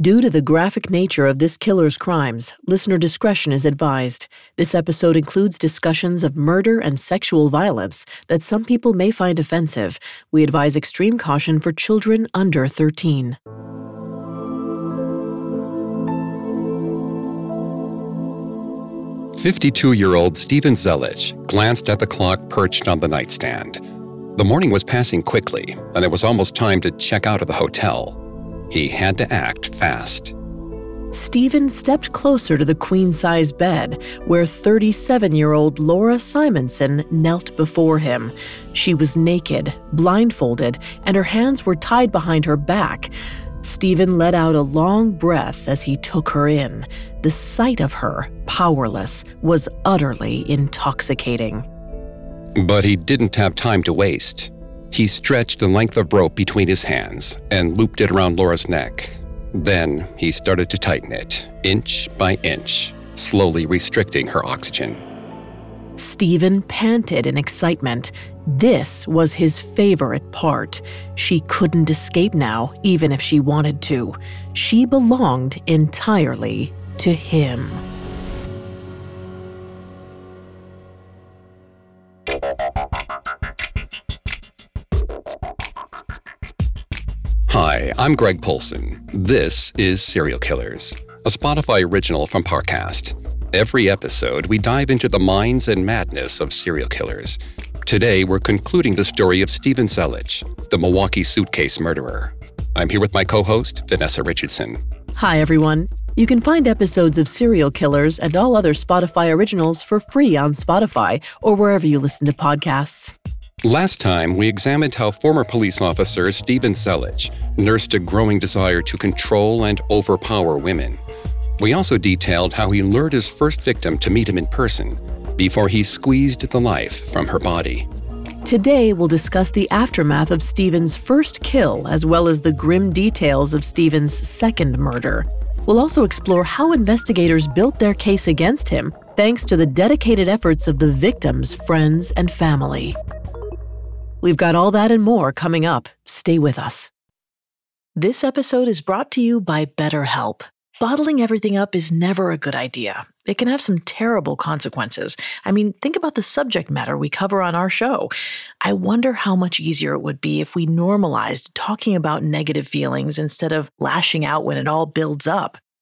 Due to the graphic nature of this killer's crimes, listener discretion is advised. This episode includes discussions of murder and sexual violence that some people may find offensive. We advise extreme caution for children under 13. Fifty-two-year-old Steven Zelich glanced at the clock perched on the nightstand. The morning was passing quickly, and it was almost time to check out of the hotel. He had to act fast. Steven stepped closer to the queen size bed, where 37 year old Laura Simonson knelt before him. She was naked, blindfolded, and her hands were tied behind her back. Steven let out a long breath as he took her in. The sight of her, powerless, was utterly intoxicating. But he didn't have time to waste. He stretched the length of rope between his hands and looped it around Laura's neck. Then he started to tighten it, inch by inch, slowly restricting her oxygen. Steven panted in excitement. This was his favorite part. She couldn't escape now, even if she wanted to. She belonged entirely to him. Hi, I'm Greg Polcyn. This is Serial Killers, a Spotify original from Parcast. Every episode, we dive into the minds and madness of serial killers. Today, we're concluding the story of Steven Zelich, the Milwaukee suitcase murderer. I'm here with my co host, Vanessa Richardson. Hi, everyone. You can find episodes of Serial Killers and all other Spotify originals for free on Spotify or wherever you listen to podcasts. Last time, we examined how former police officer Steven Zelich nursed a growing desire to control and overpower women. We also detailed how he lured his first victim to meet him in person before he squeezed the life from her body. Today, we'll discuss the aftermath of Steven's first kill as well as the grim details of Steven's second murder. We'll also explore how investigators built their case against him thanks to the dedicated efforts of the victim's friends and family. We've got all that and more coming up. Stay with us. This episode is brought to you by BetterHelp. Bottling everything up is never a good idea. It can have some terrible consequences. I mean, think about the subject matter we cover on our show. I wonder how much easier it would be if we normalized talking about negative feelings instead of lashing out when it all builds up.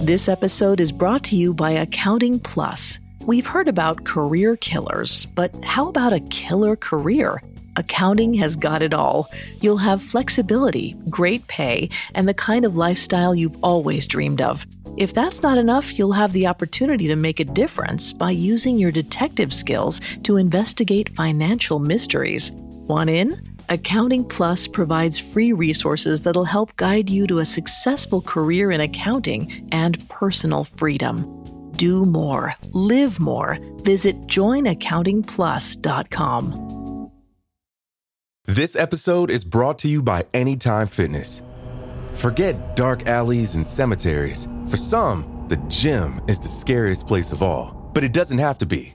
This episode is brought to you by Accounting Plus. We've heard about career killers, but how about a killer career? Accounting has got it all. You'll have flexibility, great pay, and the kind of lifestyle you've always dreamed of. If that's not enough, you'll have the opportunity to make a difference by using your detective skills to investigate financial mysteries. Want in? Accounting Plus provides free resources that'll help guide you to a successful career in accounting and personal freedom. Do more, live more. Visit joinaccountingplus.com. This episode is brought to you by Anytime Fitness. Forget dark alleys and cemeteries. For some, the gym is the scariest place of all, but it doesn't have to be.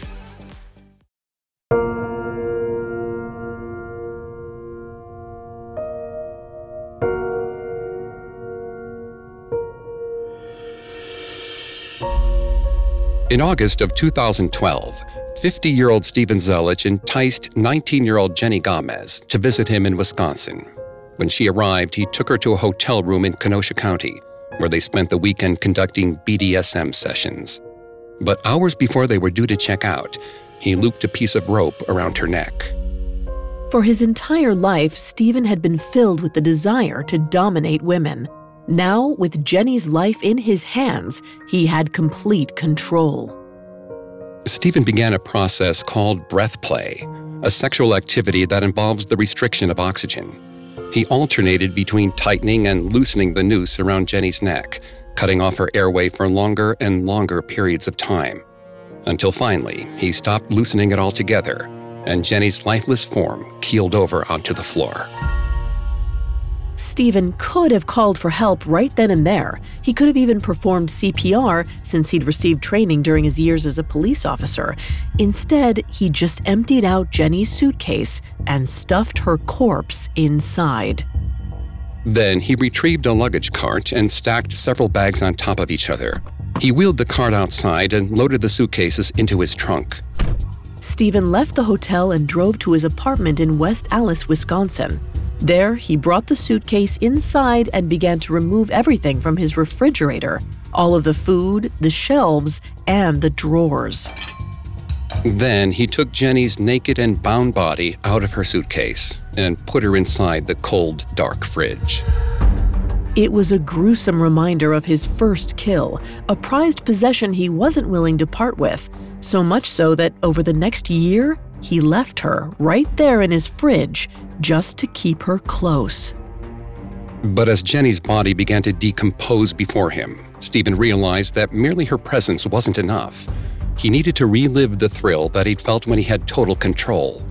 In August of 2012, 50 year old Steven Zelich enticed 19 year old Jenny Gomez to visit him in Wisconsin. When she arrived, he took her to a hotel room in Kenosha County, where they spent the weekend conducting BDSM sessions. But hours before they were due to check out, he looped a piece of rope around her neck. For his entire life, Steven had been filled with the desire to dominate women. Now, with Jenny's life in his hands, he had complete control. Steven began a process called breath play, a sexual activity that involves the restriction of oxygen. He alternated between tightening and loosening the noose around Jenny's neck, cutting off her airway for longer and longer periods of time. Until finally, he stopped loosening it altogether, and Jenny's lifeless form keeled over onto the floor. Steven could have called for help right then and there. He could have even performed CPR since he'd received training during his years as a police officer. Instead, he just emptied out Jenny's suitcase and stuffed her corpse inside. Then he retrieved a luggage cart and stacked several bags on top of each other. He wheeled the cart outside and loaded the suitcases into his trunk. Steven left the hotel and drove to his apartment in West Allis, Wisconsin. There, he brought the suitcase inside and began to remove everything from his refrigerator all of the food, the shelves, and the drawers. Then he took Jenny's naked and bound body out of her suitcase and put her inside the cold, dark fridge. It was a gruesome reminder of his first kill, a prized possession he wasn't willing to part with, so much so that over the next year, he left her right there in his fridge just to keep her close. But as Jenny's body began to decompose before him, Steven realized that merely her presence wasn't enough. He needed to relive the thrill that he'd felt when he had total control.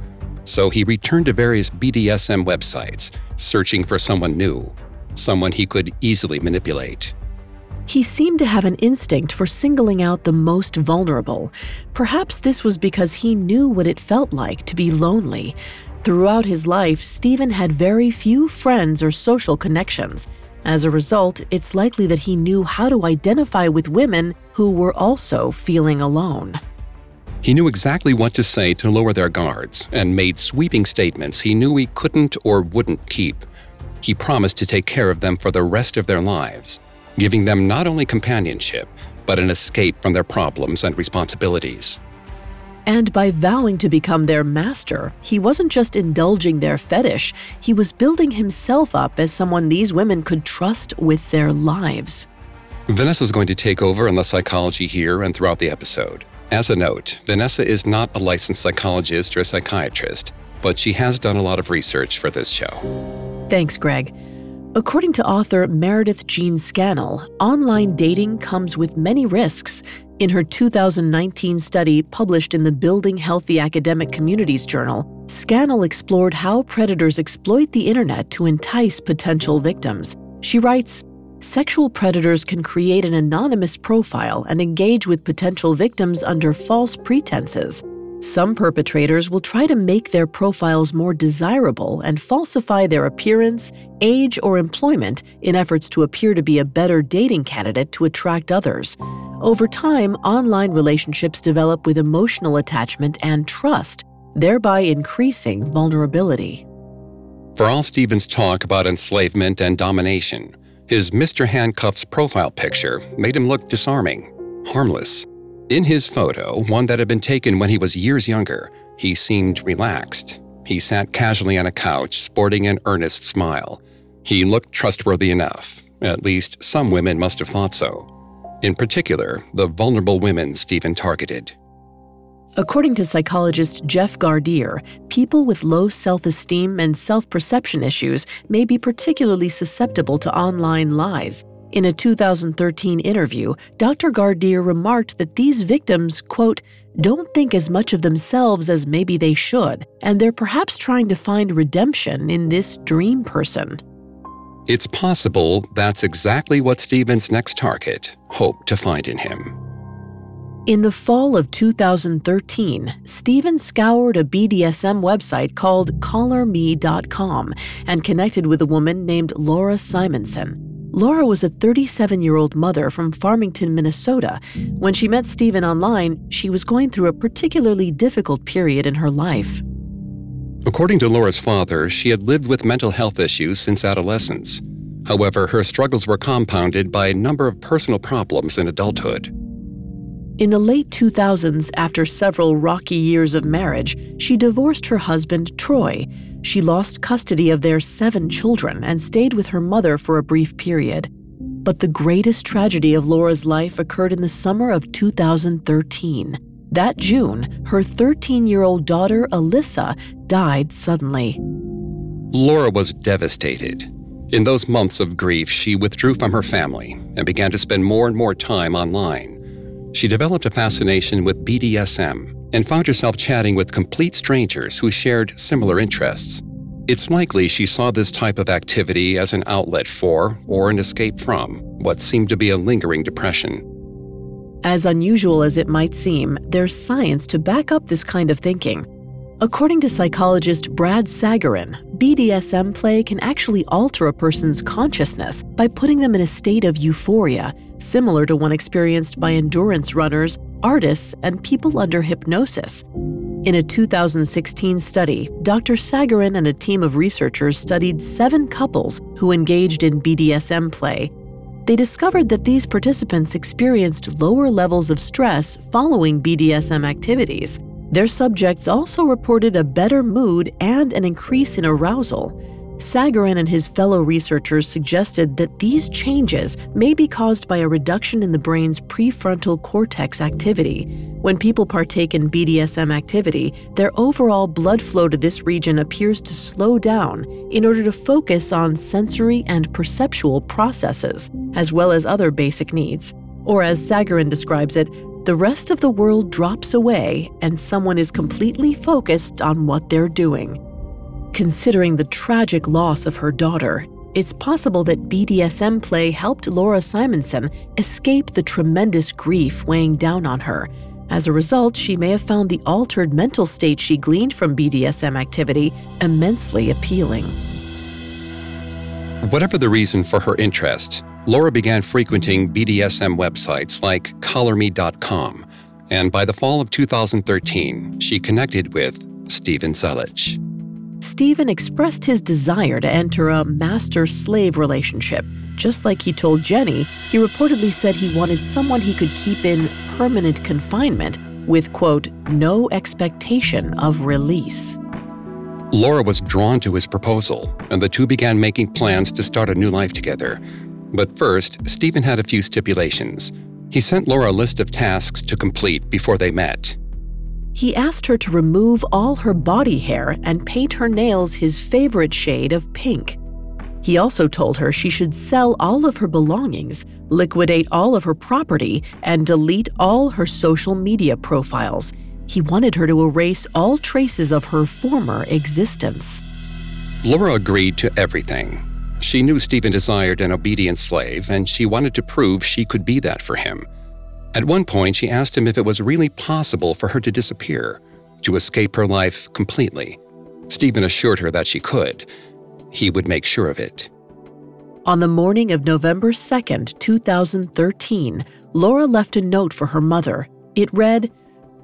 So he returned to various BDSM websites, searching for someone new, someone he could easily manipulate. He seemed to have an instinct for singling out the most vulnerable. Perhaps this was because he knew what it felt like to be lonely, Throughout his life, Steven had very few friends or social connections. As a result, it's likely that he knew how to identify with women who were also feeling alone. He knew exactly what to say to lower their guards and made sweeping statements he knew he couldn't or wouldn't keep. He promised to take care of them for the rest of their lives, giving them not only companionship, but an escape from their problems and responsibilities. And by vowing to become their master, he wasn't just indulging their fetish, he was building himself up as someone these women could trust with their lives. Vanessa is going to take over in the psychology here and throughout the episode. As a note, Vanessa is not a licensed psychologist or a psychiatrist, but she has done a lot of research for this show. Thanks, Greg. According to author Meredith Jean Scannell, online dating comes with many risks, in her 2019 study published in the Building Healthy Academic Communities Journal, Scannell explored how predators exploit the internet to entice potential victims. She writes, Sexual predators can create an anonymous profile and engage with potential victims under false pretenses. Some perpetrators will try to make their profiles more desirable and falsify their appearance, age, or employment in efforts to appear to be a better dating candidate to attract others. Over time, online relationships develop with emotional attachment and trust, thereby increasing vulnerability. For all Steven's talk about enslavement and domination, his Mr. Handcuff's profile picture made him look disarming, harmless. In his photo, one that had been taken when he was years younger, he seemed relaxed. He sat casually on a couch, sporting an earnest smile. He looked trustworthy enough. At least some women must have thought so in particular, the vulnerable women Steven targeted. According to psychologist Jeff Gardere, people with low self esteem and self perception issues may be particularly susceptible to online lies. In a 2013 interview, Dr. Gardere remarked that these victims, quote, don't think as much of themselves as maybe they should, and they're perhaps trying to find redemption in this dream person. It's possible that's exactly what Steven's next target hoped to find in him. In the fall of 2013, Steven scoured a BDSM website called CollarMe.com and connected with a woman named Laura Simonson. Laura was a 37 year old mother from Farmington, Minnesota. When she met Steven online, she was going through a particularly difficult period in her life. According to Laura's father, she had lived with mental health issues since adolescence. However, her struggles were compounded by a number of personal problems in adulthood. In the late 2000s, after several rocky years of marriage, she divorced her husband, Troy. She lost custody of their seven children and stayed with her mother for a brief period. But the greatest tragedy of Laura's life occurred in the summer of 2013. That June, her 13 year old daughter, Alyssa, died suddenly. Laura was devastated. In those months of grief, she withdrew from her family and began to spend more and more time online. She developed a fascination with BDSM and found herself chatting with complete strangers who shared similar interests. It's likely she saw this type of activity as an outlet for, or an escape from, what seemed to be a lingering depression. As unusual as it might seem, there's science to back up this kind of thinking. According to psychologist Brad Sagarin, BDSM play can actually alter a person's consciousness by putting them in a state of euphoria, similar to one experienced by endurance runners, artists, and people under hypnosis. In a 2016 study, Dr. Sagarin and a team of researchers studied seven couples who engaged in BDSM play they discovered that these participants experienced lower levels of stress following BDSM activities. Their subjects also reported a better mood and an increase in arousal. Sagarin and his fellow researchers suggested that these changes may be caused by a reduction in the brain's prefrontal cortex activity. When people partake in BDSM activity, their overall blood flow to this region appears to slow down in order to focus on sensory and perceptual processes, as well as other basic needs. Or, as Sagarin describes it, the rest of the world drops away and someone is completely focused on what they're doing. Considering the tragic loss of her daughter, it's possible that BDSM play helped Laura Simonson escape the tremendous grief weighing down on her. As a result, she may have found the altered mental state she gleaned from BDSM activity immensely appealing. Whatever the reason for her interest, Laura began frequenting BDSM websites like collarme.com, and by the fall of 2013, she connected with Steven Zelich. Steven expressed his desire to enter a master slave relationship. Just like he told Jenny, he reportedly said he wanted someone he could keep in permanent confinement with, quote, no expectation of release. Laura was drawn to his proposal, and the two began making plans to start a new life together. But first, Steven had a few stipulations. He sent Laura a list of tasks to complete before they met. He asked her to remove all her body hair and paint her nails his favorite shade of pink. He also told her she should sell all of her belongings, liquidate all of her property, and delete all her social media profiles. He wanted her to erase all traces of her former existence. Laura agreed to everything. She knew Steven desired an obedient slave, and she wanted to prove she could be that for him. At one point, she asked him if it was really possible for her to disappear, to escape her life completely. Steven assured her that she could. He would make sure of it. On the morning of November 2nd, 2013, Laura left a note for her mother. It read,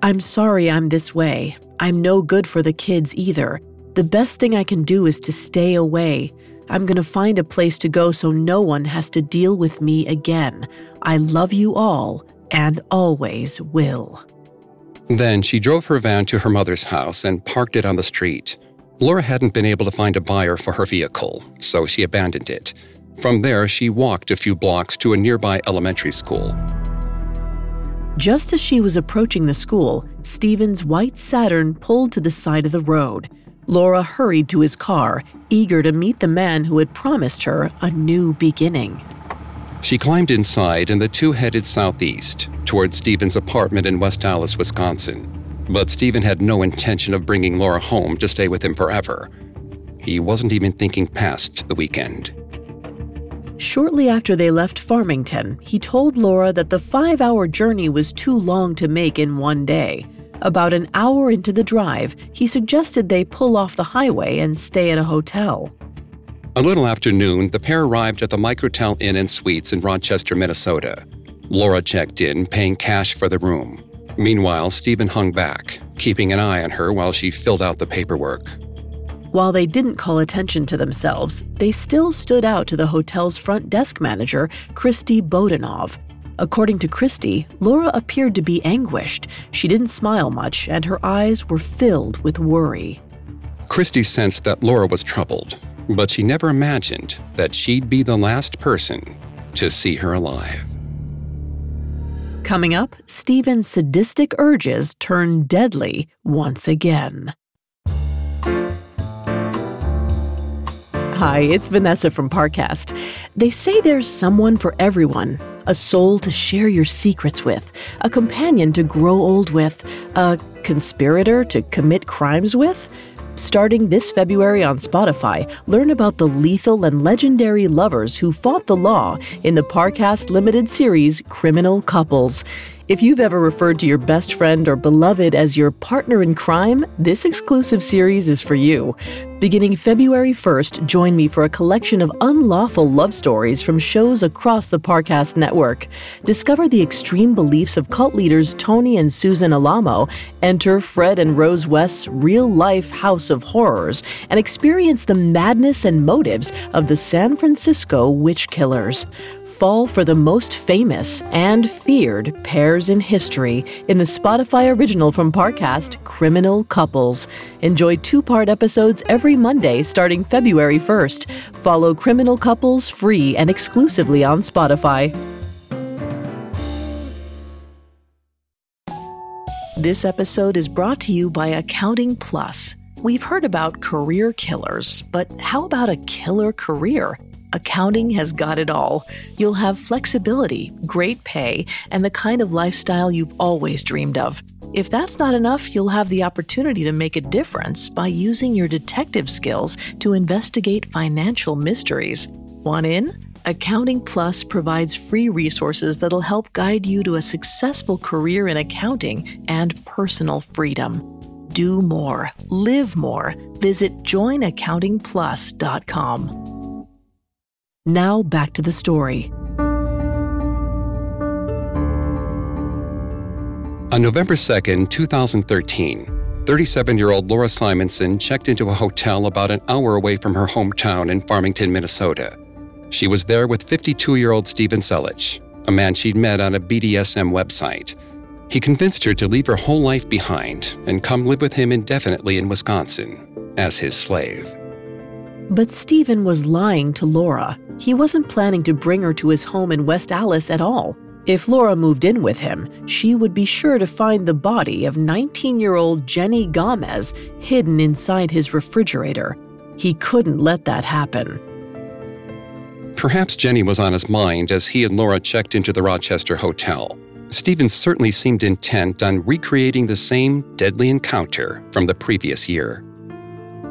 I'm sorry I'm this way. I'm no good for the kids either. The best thing I can do is to stay away. I'm going to find a place to go so no one has to deal with me again. I love you all and always will. Then she drove her van to her mother's house and parked it on the street. Laura hadn't been able to find a buyer for her vehicle, so she abandoned it. From there, she walked a few blocks to a nearby elementary school. Just as she was approaching the school, Steven's white Saturn pulled to the side of the road. Laura hurried to his car, eager to meet the man who had promised her a new beginning. She climbed inside and the two headed southeast, toward Steven's apartment in West Allis, Wisconsin. But Steven had no intention of bringing Laura home to stay with him forever. He wasn't even thinking past the weekend. Shortly after they left Farmington, he told Laura that the five hour journey was too long to make in one day. About an hour into the drive, he suggested they pull off the highway and stay at a hotel. A little after noon, the pair arrived at the Microtel Inn and Suites in Rochester, Minnesota. Laura checked in, paying cash for the room. Meanwhile, Steven hung back, keeping an eye on her while she filled out the paperwork. While they didn't call attention to themselves, they still stood out to the hotel's front desk manager, Christy Bodanov. According to Christy, Laura appeared to be anguished. She didn't smile much, and her eyes were filled with worry. Christy sensed that Laura was troubled, but she never imagined that she'd be the last person to see her alive. Coming up, Steven's sadistic urges turn deadly once again. Hi, it's Vanessa from Parcast. They say there's someone for everyone a soul to share your secrets with, a companion to grow old with, a conspirator to commit crimes with. Starting this February on Spotify, learn about the lethal and legendary lovers who fought the law in the Parcast limited series Criminal Couples. If you've ever referred to your best friend or beloved as your partner in crime, this exclusive series is for you. Beginning February 1st, join me for a collection of unlawful love stories from shows across the Parcast network. Discover the extreme beliefs of cult leaders Tony and Susan Alamo, enter Fred and Rose West's real life house of horrors, and experience the madness and motives of the San Francisco witch killers fall for the most famous and feared pairs in history in the Spotify original from Parcast, Criminal Couples. Enjoy two part episodes every Monday starting February 1st. Follow Criminal Couples free and exclusively on Spotify. This episode is brought to you by Accounting Plus. We've heard about career killers, but how about a killer career? Accounting has got it all. You'll have flexibility, great pay, and the kind of lifestyle you've always dreamed of. If that's not enough, you'll have the opportunity to make a difference by using your detective skills to investigate financial mysteries. Want in? Accounting Plus provides free resources that'll help guide you to a successful career in accounting and personal freedom. Do more, live more. Visit joinaccountingplus.com. Now back to the story. On November 2nd, 2013, 37 year old Laura Simonson checked into a hotel about an hour away from her hometown in Farmington, Minnesota. She was there with 52 year old Steven Zelich, a man she'd met on a BDSM website. He convinced her to leave her whole life behind and come live with him indefinitely in Wisconsin as his slave. But Steven was lying to Laura. He wasn't planning to bring her to his home in West Allis at all. If Laura moved in with him, she would be sure to find the body of 19 year old Jenny Gomez hidden inside his refrigerator. He couldn't let that happen. Perhaps Jenny was on his mind as he and Laura checked into the Rochester hotel. Steven certainly seemed intent on recreating the same deadly encounter from the previous year.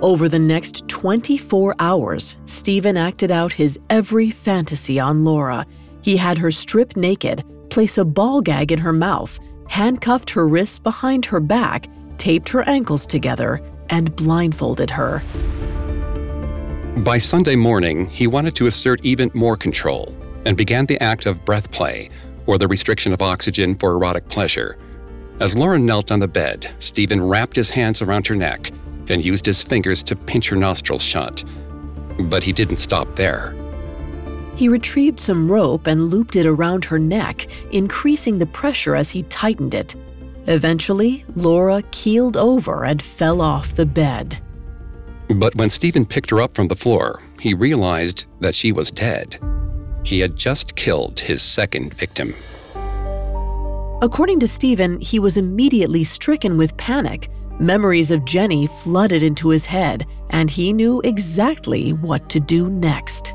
Over the next 24 hours, Steven acted out his every fantasy on Laura. He had her strip naked, place a ball gag in her mouth, handcuffed her wrists behind her back, taped her ankles together, and blindfolded her. By Sunday morning, he wanted to assert even more control and began the act of breath play, or the restriction of oxygen for erotic pleasure. As Laura knelt on the bed, Steven wrapped his hands around her neck and used his fingers to pinch her nostrils shut. But he didn't stop there. He retrieved some rope and looped it around her neck, increasing the pressure as he tightened it. Eventually, Laura keeled over and fell off the bed. But when Steven picked her up from the floor, he realized that she was dead. He had just killed his second victim. According to Steven, he was immediately stricken with panic Memories of Jenny flooded into his head, and he knew exactly what to do next.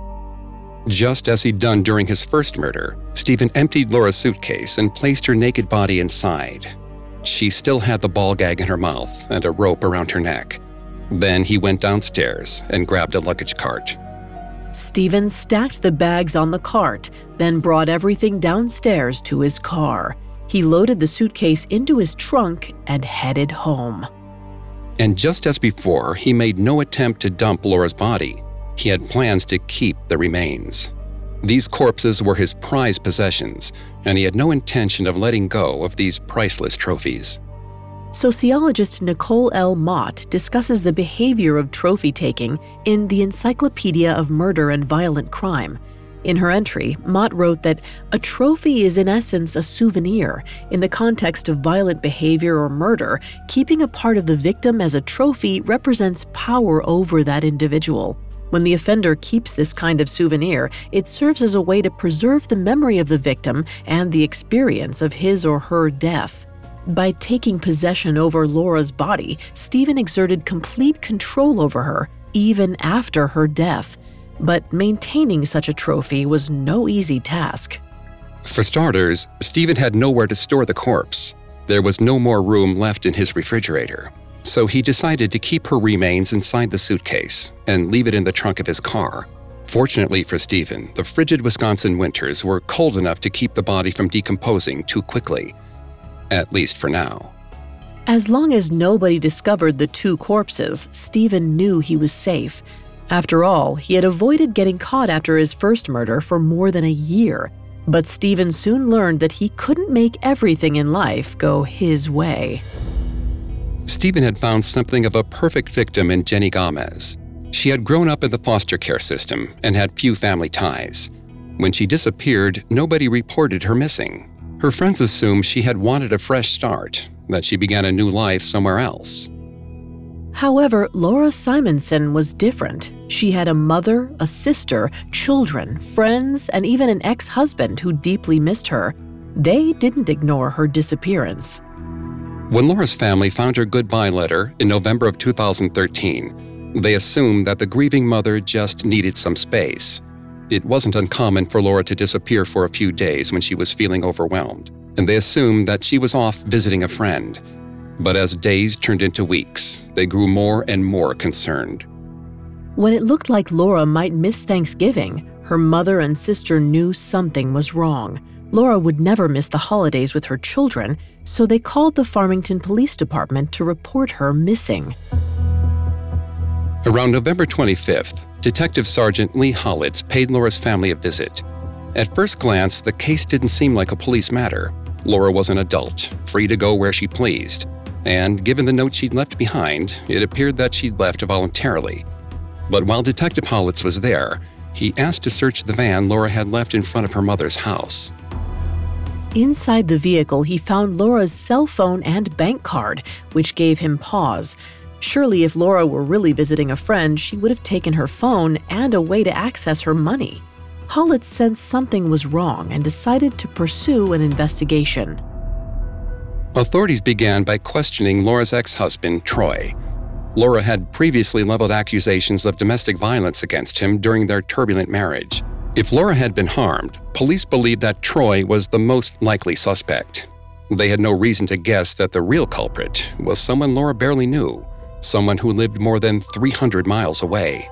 Just as he'd done during his first murder, Steven emptied Laura's suitcase and placed her naked body inside. She still had the ball gag in her mouth and a rope around her neck. Then he went downstairs and grabbed a luggage cart. Steven stacked the bags on the cart, then brought everything downstairs to his car. He loaded the suitcase into his trunk and headed home. And just as before, he made no attempt to dump Laura's body. he had plans to keep the remains. These corpses were his prized possessions, and he had no intention of letting go of these priceless trophies. Sociologist Nicole L. Mott discusses the behavior of trophy taking in the Encyclopedia of Murder and Violent Crime. In her entry, Mott wrote that a trophy is in essence a souvenir. In the context of violent behavior or murder, keeping a part of the victim as a trophy represents power over that individual. When the offender keeps this kind of souvenir, it serves as a way to preserve the memory of the victim and the experience of his or her death. By taking possession over Laura's body, Steven exerted complete control over her, even after her death. But maintaining such a trophy was no easy task. For starters, Steven had nowhere to store the corpse. There was no more room left in his refrigerator. So he decided to keep her remains inside the suitcase and leave it in the trunk of his car. Fortunately for Steven, the frigid Wisconsin winters were cold enough to keep the body from decomposing too quickly. At least for now. As long as nobody discovered the two corpses, Steven knew he was safe. After all, he had avoided getting caught after his first murder for more than a year. But Steven soon learned that he couldn't make everything in life go his way. Steven had found something of a perfect victim in Jenny Gomez. She had grown up in the foster care system and had few family ties. When she disappeared, nobody reported her missing. Her friends assumed she had wanted a fresh start, that she began a new life somewhere else. However, Laura Simonson was different. She had a mother, a sister, children, friends, and even an ex husband who deeply missed her. They didn't ignore her disappearance. When Laura's family found her goodbye letter in November of 2013, they assumed that the grieving mother just needed some space. It wasn't uncommon for Laura to disappear for a few days when she was feeling overwhelmed, and they assumed that she was off visiting a friend. But as days turned into weeks, they grew more and more concerned. When it looked like Laura might miss Thanksgiving, her mother and sister knew something was wrong. Laura would never miss the holidays with her children, so they called the Farmington Police Department to report her missing. Around November 25th, Detective Sergeant Lee Hollitz paid Laura's family a visit. At first glance, the case didn't seem like a police matter. Laura was an adult, free to go where she pleased. And given the note she'd left behind, it appeared that she'd left voluntarily. But while Detective Hollitz was there, he asked to search the van Laura had left in front of her mother's house. Inside the vehicle, he found Laura's cell phone and bank card, which gave him pause. Surely, if Laura were really visiting a friend, she would have taken her phone and a way to access her money. Hollitz sensed something was wrong and decided to pursue an investigation. Authorities began by questioning Laura's ex husband, Troy. Laura had previously leveled accusations of domestic violence against him during their turbulent marriage. If Laura had been harmed, police believed that Troy was the most likely suspect. They had no reason to guess that the real culprit was someone Laura barely knew, someone who lived more than 300 miles away.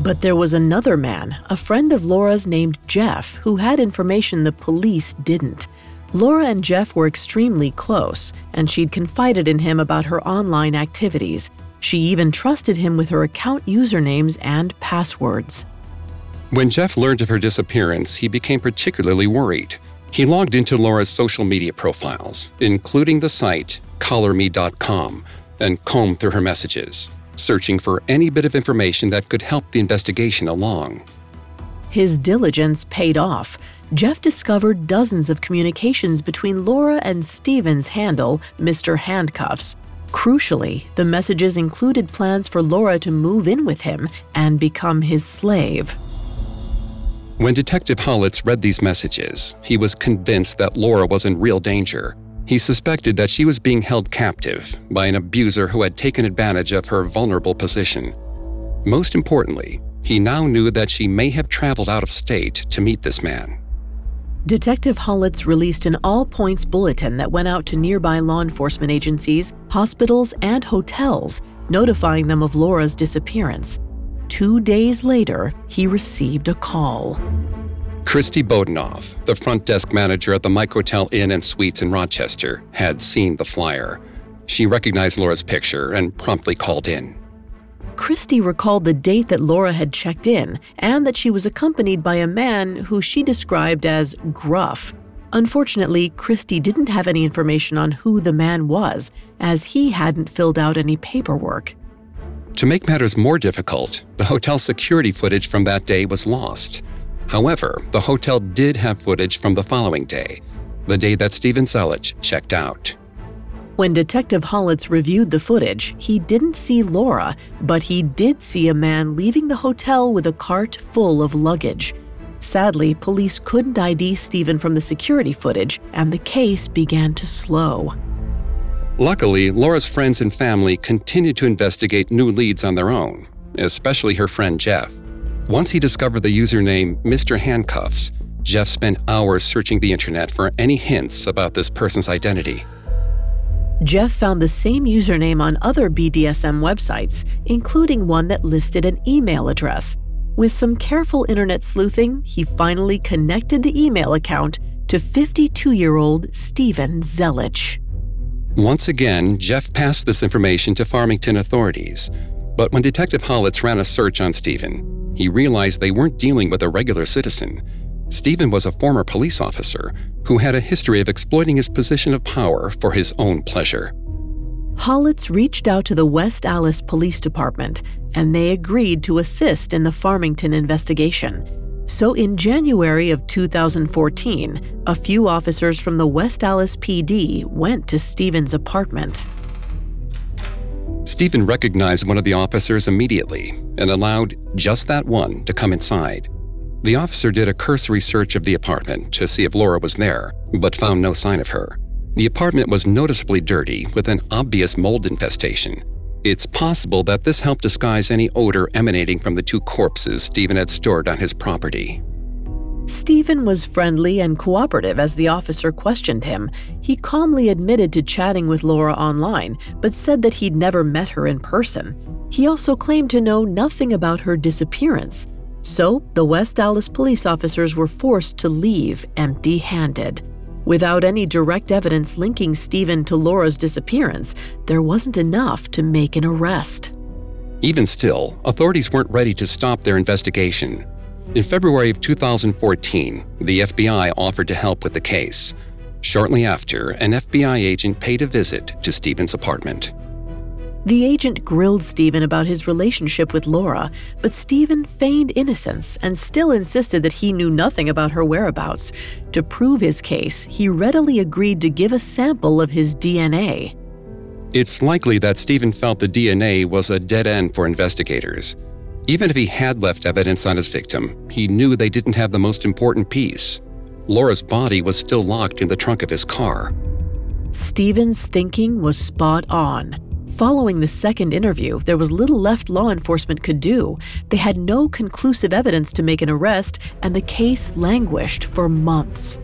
But there was another man, a friend of Laura's named Jeff, who had information the police didn't. Laura and Jeff were extremely close, and she'd confided in him about her online activities. She even trusted him with her account usernames and passwords. When Jeff learned of her disappearance, he became particularly worried. He logged into Laura's social media profiles, including the site collarme.com, and combed through her messages, searching for any bit of information that could help the investigation along. His diligence paid off. Jeff discovered dozens of communications between Laura and Steven's handle, Mr. Handcuffs. Crucially, the messages included plans for Laura to move in with him and become his slave. When Detective Hollitz read these messages, he was convinced that Laura was in real danger. He suspected that she was being held captive by an abuser who had taken advantage of her vulnerable position. Most importantly, he now knew that she may have traveled out of state to meet this man. Detective Hollitz released an all points bulletin that went out to nearby law enforcement agencies, hospitals, and hotels, notifying them of Laura's disappearance. Two days later, he received a call. Christy Bodenoff, the front desk manager at the Microtel Inn and Suites in Rochester, had seen the flyer. She recognized Laura's picture and promptly called in. Christy recalled the date that Laura had checked in and that she was accompanied by a man who she described as gruff. Unfortunately, Christy didn't have any information on who the man was, as he hadn't filled out any paperwork. To make matters more difficult, the hotel security footage from that day was lost. However, the hotel did have footage from the following day, the day that Steven Zelich checked out. When Detective Hollitz reviewed the footage, he didn't see Laura, but he did see a man leaving the hotel with a cart full of luggage. Sadly, police couldn't ID Steven from the security footage, and the case began to slow. Luckily, Laura's friends and family continued to investigate new leads on their own, especially her friend Jeff. Once he discovered the username Mr. Handcuffs, Jeff spent hours searching the internet for any hints about this person's identity. Jeff found the same username on other BDSM websites, including one that listed an email address. With some careful internet sleuthing, he finally connected the email account to 52 year old Steven Zelich. Once again, Jeff passed this information to Farmington authorities. But when Detective Hollitz ran a search on Steven, he realized they weren't dealing with a regular citizen. Steven was a former police officer who had a history of exploiting his position of power for his own pleasure. Hollitz reached out to the West Allis Police Department, and they agreed to assist in the Farmington investigation. So, in January of 2014, a few officers from the West Allis PD went to Steven's apartment. Steven recognized one of the officers immediately and allowed just that one to come inside. The officer did a cursory search of the apartment to see if Laura was there, but found no sign of her. The apartment was noticeably dirty with an obvious mold infestation. It's possible that this helped disguise any odor emanating from the two corpses Steven had stored on his property. Steven was friendly and cooperative as the officer questioned him. He calmly admitted to chatting with Laura online, but said that he'd never met her in person. He also claimed to know nothing about her disappearance. So, the West Allis police officers were forced to leave empty handed. Without any direct evidence linking Steven to Laura's disappearance, there wasn't enough to make an arrest. Even still, authorities weren't ready to stop their investigation. In February of 2014, the FBI offered to help with the case. Shortly after, an FBI agent paid a visit to Steven's apartment. The agent grilled Steven about his relationship with Laura, but Steven feigned innocence and still insisted that he knew nothing about her whereabouts. To prove his case, he readily agreed to give a sample of his DNA. It's likely that Steven felt the DNA was a dead end for investigators. Even if he had left evidence on his victim, he knew they didn't have the most important piece. Laura's body was still locked in the trunk of his car. Steven's thinking was spot on. Following the second interview, there was little left law enforcement could do. They had no conclusive evidence to make an arrest, and the case languished for months.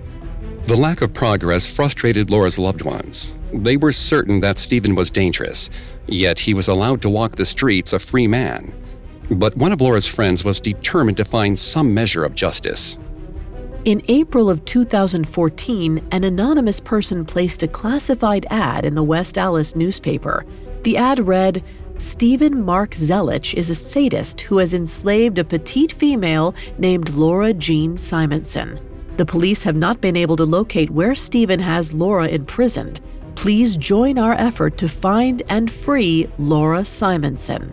The lack of progress frustrated Laura's loved ones. They were certain that Steven was dangerous, yet he was allowed to walk the streets a free man. But one of Laura's friends was determined to find some measure of justice. In April of 2014, an anonymous person placed a classified ad in the West Allis newspaper. The ad read Steven Mark Zelich is a sadist who has enslaved a petite female named Laura Jean Simonson. The police have not been able to locate where Steven has Laura imprisoned. Please join our effort to find and free Laura Simonson.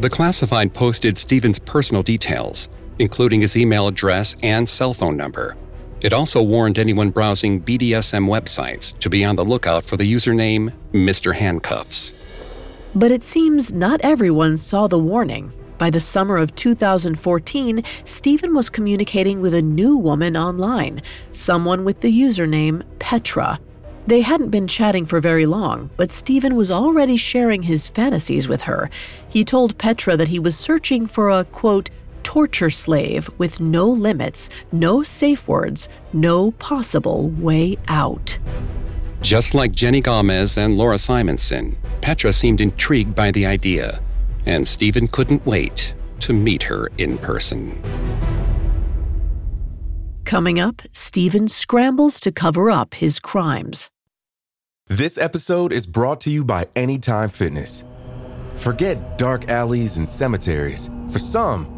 The classified posted Steven's personal details, including his email address and cell phone number. It also warned anyone browsing BDSM websites to be on the lookout for the username Mr. Handcuffs. But it seems not everyone saw the warning. By the summer of 2014, Steven was communicating with a new woman online, someone with the username Petra. They hadn't been chatting for very long, but Steven was already sharing his fantasies with her. He told Petra that he was searching for a, quote, torture slave with no limits, no safe words, no possible way out. Just like Jenny Gomez and Laura Simonson, Petra seemed intrigued by the idea, and Steven couldn't wait to meet her in person. Coming up, Steven scrambles to cover up his crimes. This episode is brought to you by Anytime Fitness. Forget dark alleys and cemeteries. For some,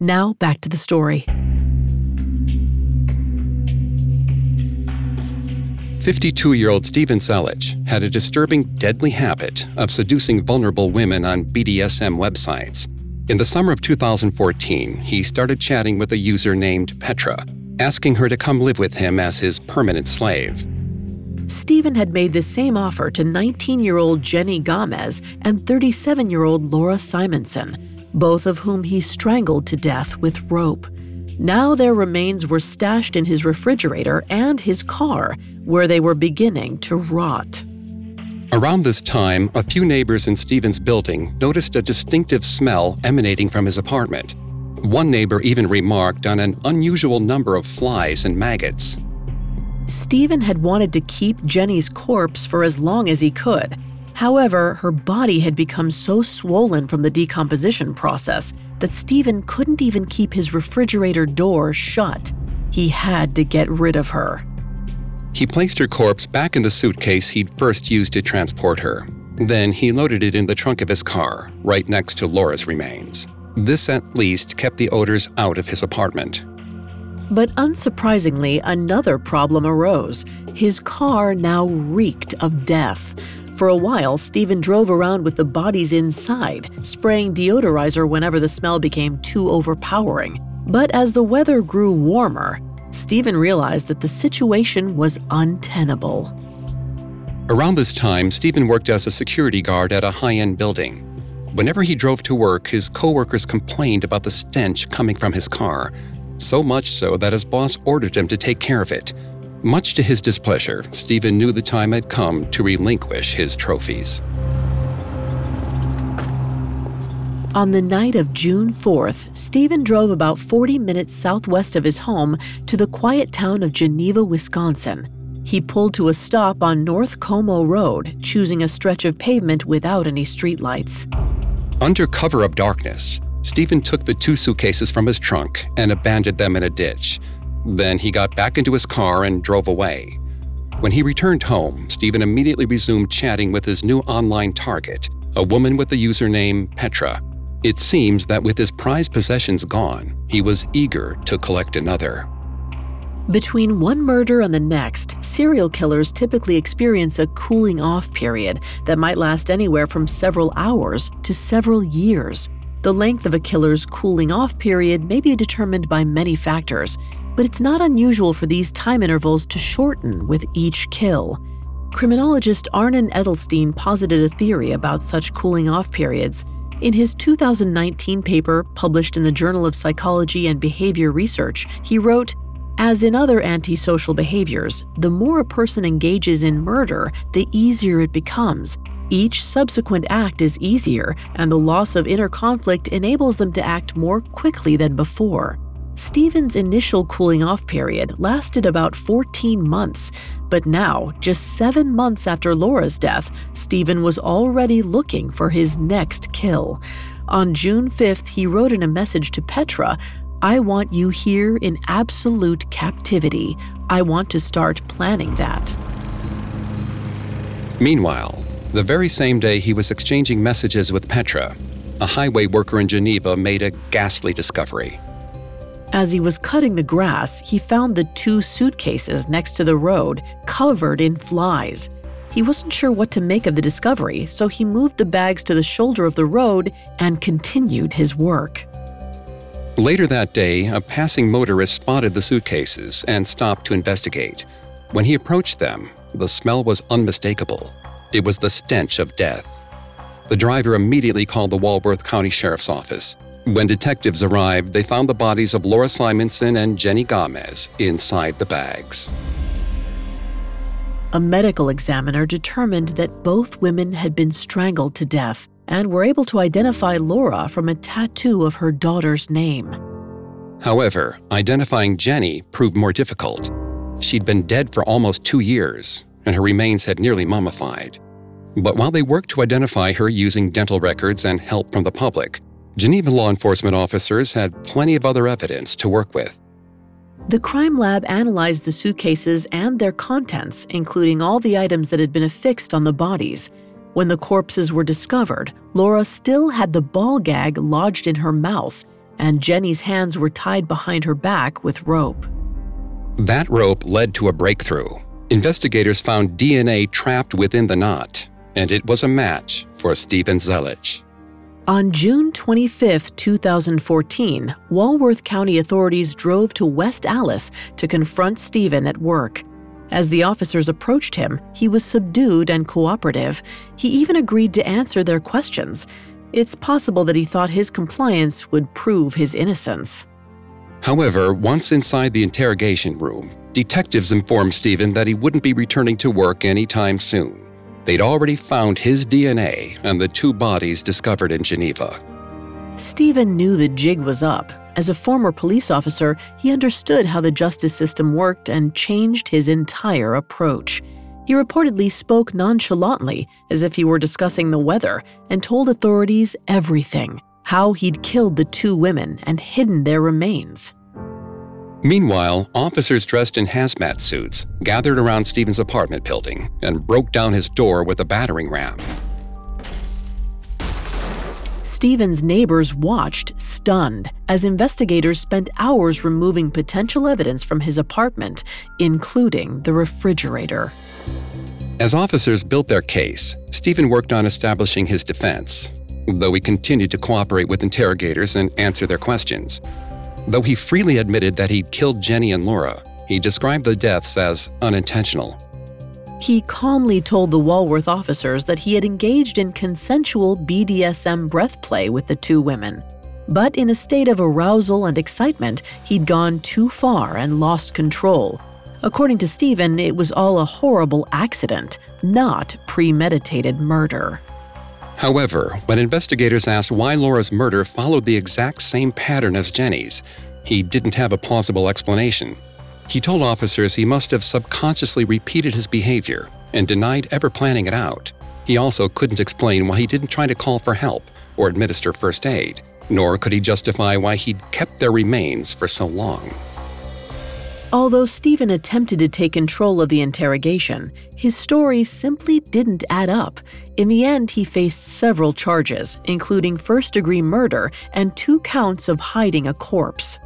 Now back to the story. 52 year old Steven Zelich had a disturbing, deadly habit of seducing vulnerable women on BDSM websites. In the summer of 2014, he started chatting with a user named Petra, asking her to come live with him as his permanent slave. Steven had made the same offer to 19 year old Jenny Gomez and 37 year old Laura Simonson, both of whom he strangled to death with rope. Now their remains were stashed in his refrigerator and his car, where they were beginning to rot. Around this time, a few neighbors in Steven's building noticed a distinctive smell emanating from his apartment. One neighbor even remarked on an unusual number of flies and maggots. Steven had wanted to keep Jenny's corpse for as long as he could. However, her body had become so swollen from the decomposition process that Steven couldn't even keep his refrigerator door shut. He had to get rid of her. He placed her corpse back in the suitcase he'd first used to transport her. Then he loaded it in the trunk of his car, right next to Laura's remains. This at least kept the odors out of his apartment. But unsurprisingly, another problem arose. His car now reeked of death. For a while, Steven drove around with the bodies inside, spraying deodorizer whenever the smell became too overpowering. But as the weather grew warmer, Steven realized that the situation was untenable. Around this time, Steven worked as a security guard at a high end building. Whenever he drove to work, his coworkers complained about the stench coming from his car, so much so that his boss ordered him to take care of it. Much to his displeasure, Steven knew the time had come to relinquish his trophies. On the night of June 4th, Steven drove about 40 minutes southwest of his home to the quiet town of Geneva, Wisconsin. He pulled to a stop on North Como Road, choosing a stretch of pavement without any streetlights. Under cover of darkness, Steven took the two suitcases from his trunk and abandoned them in a ditch. Then he got back into his car and drove away. When he returned home, Steven immediately resumed chatting with his new online target, a woman with the username Petra. It seems that with his prized possessions gone, he was eager to collect another. Between one murder and the next, serial killers typically experience a cooling off period that might last anywhere from several hours to several years. The length of a killer's cooling off period may be determined by many factors, but it's not unusual for these time intervals to shorten with each kill. Criminologist Arnon Edelstein posited a theory about such cooling off periods. In his 2019 paper published in the Journal of Psychology and Behavior Research, he wrote, as in other antisocial behaviors, the more a person engages in murder, the easier it becomes. Each subsequent act is easier, and the loss of inner conflict enables them to act more quickly than before. Steven's initial cooling off period lasted about 14 months, but now, just seven months after Laura's death, Steven was already looking for his next kill. On June 5th, he wrote in a message to Petra I want you here in absolute captivity. I want to start planning that. Meanwhile, the very same day he was exchanging messages with Petra, a highway worker in Geneva made a ghastly discovery. As he was cutting the grass, he found the two suitcases next to the road covered in flies. He wasn't sure what to make of the discovery, so he moved the bags to the shoulder of the road and continued his work. Later that day, a passing motorist spotted the suitcases and stopped to investigate. When he approached them, the smell was unmistakable. It was the stench of death. The driver immediately called the Walworth County Sheriff's Office. When detectives arrived, they found the bodies of Laura Simonson and Jenny Gomez inside the bags. A medical examiner determined that both women had been strangled to death and were able to identify Laura from a tattoo of her daughter's name. However, identifying Jenny proved more difficult. She'd been dead for almost two years, and her remains had nearly mummified. But while they worked to identify her using dental records and help from the public, Geneva law enforcement officers had plenty of other evidence to work with. The crime lab analyzed the suitcases and their contents, including all the items that had been affixed on the bodies. When the corpses were discovered, Laura still had the ball gag lodged in her mouth, and Jenny's hands were tied behind her back with rope. That rope led to a breakthrough. Investigators found DNA trapped within the knot, and it was a match for Steven Zelich. On June 25, 2014, Walworth County authorities drove to West Allis to confront Steven at work. As the officers approached him, he was subdued and cooperative. He even agreed to answer their questions. It's possible that he thought his compliance would prove his innocence. However, once inside the interrogation room, detectives informed Steven that he wouldn't be returning to work anytime soon. They'd already found his DNA and the two bodies discovered in Geneva. Steven knew the jig was up. As a former police officer, he understood how the justice system worked and changed his entire approach. He reportedly spoke nonchalantly, as if he were discussing the weather, and told authorities everything how he'd killed the two women and hidden their remains. Meanwhile, officers dressed in hazmat suits gathered around Steven's apartment building and broke down his door with a battering ram. Steven's neighbors watched, stunned, as investigators spent hours removing potential evidence from his apartment, including the refrigerator. As officers built their case, Steven worked on establishing his defense, though he continued to cooperate with interrogators and answer their questions. Though he freely admitted that he'd killed Jenny and Laura, he described the deaths as unintentional. He calmly told the Walworth officers that he had engaged in consensual BDSM breath play with the two women. But in a state of arousal and excitement, he'd gone too far and lost control. According to Steven, it was all a horrible accident, not premeditated murder. However, when investigators asked why Laura's murder followed the exact same pattern as Jenny's, he didn't have a plausible explanation. He told officers he must have subconsciously repeated his behavior and denied ever planning it out. He also couldn't explain why he didn't try to call for help or administer first aid, nor could he justify why he'd kept their remains for so long. Although Steven attempted to take control of the interrogation, his story simply didn't add up. In the end, he faced several charges, including first degree murder and two counts of hiding a corpse.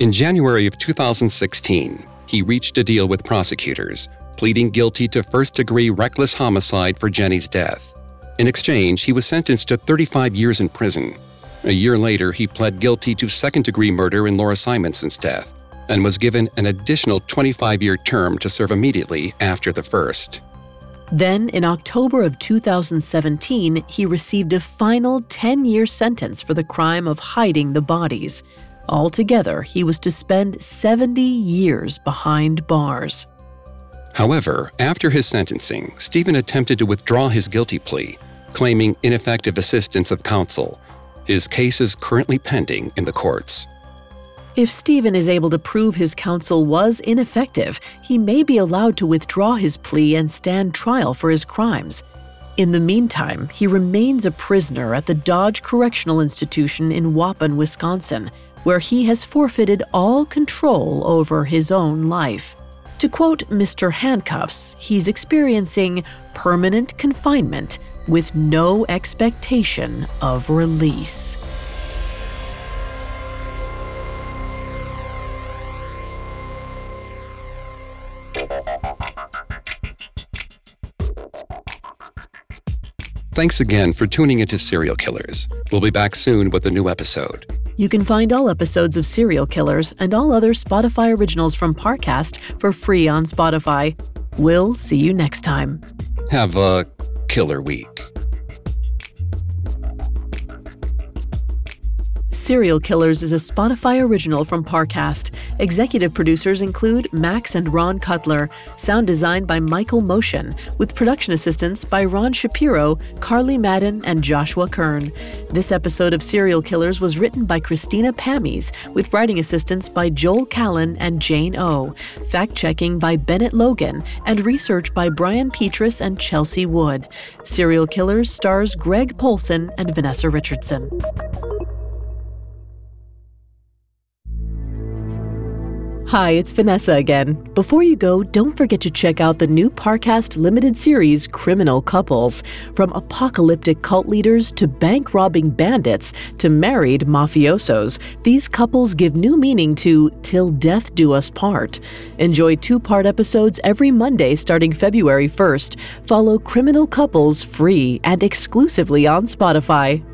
In January of 2016, he reached a deal with prosecutors, pleading guilty to first degree reckless homicide for Jenny's death. In exchange, he was sentenced to 35 years in prison. A year later, he pled guilty to second degree murder in Laura Simonson's death and was given an additional 25 year term to serve immediately after the first. Then, in October of 2017, he received a final 10 year sentence for the crime of hiding the bodies. Altogether, he was to spend 70 years behind bars. However, after his sentencing, Steven attempted to withdraw his guilty plea, claiming ineffective assistance of counsel. His case is currently pending in the courts. If Steven is able to prove his counsel was ineffective, he may be allowed to withdraw his plea and stand trial for his crimes. In the meantime, he remains a prisoner at the Dodge Correctional Institution in Waupun, Wisconsin, where he has forfeited all control over his own life. To quote Mr. Handcuffs, he's experiencing permanent confinement with no expectation of release. Thanks again for tuning into Serial Killers. We'll be back soon with a new episode. You can find all episodes of Serial Killers and all other Spotify originals from Parcast for free on Spotify. We'll see you next time. Have a killer week. Serial Killers is a Spotify original from Parcast. Executive producers include Max and Ron Cutler. Sound designed by Michael Motion, with production assistance by Ron Shapiro, Carly Madden, and Joshua Kern. This episode of Serial Killers was written by Christina Pammies, with writing assistance by Joel Callan and Jane oh. O. Fact checking by Bennett Logan, and research by Brian Petrus and Chelsea Wood. Serial Killers stars Greg Polcyn and Vanessa Richardson. Hi, it's Vanessa again. Before you go, don't forget to check out the new Parcast limited series, Criminal Couples. From apocalyptic cult leaders to bank robbing bandits to married mafiosos, these couples give new meaning to Till Death Do Us Part. Enjoy two part episodes every Monday starting February 1st. Follow Criminal Couples free and exclusively on Spotify.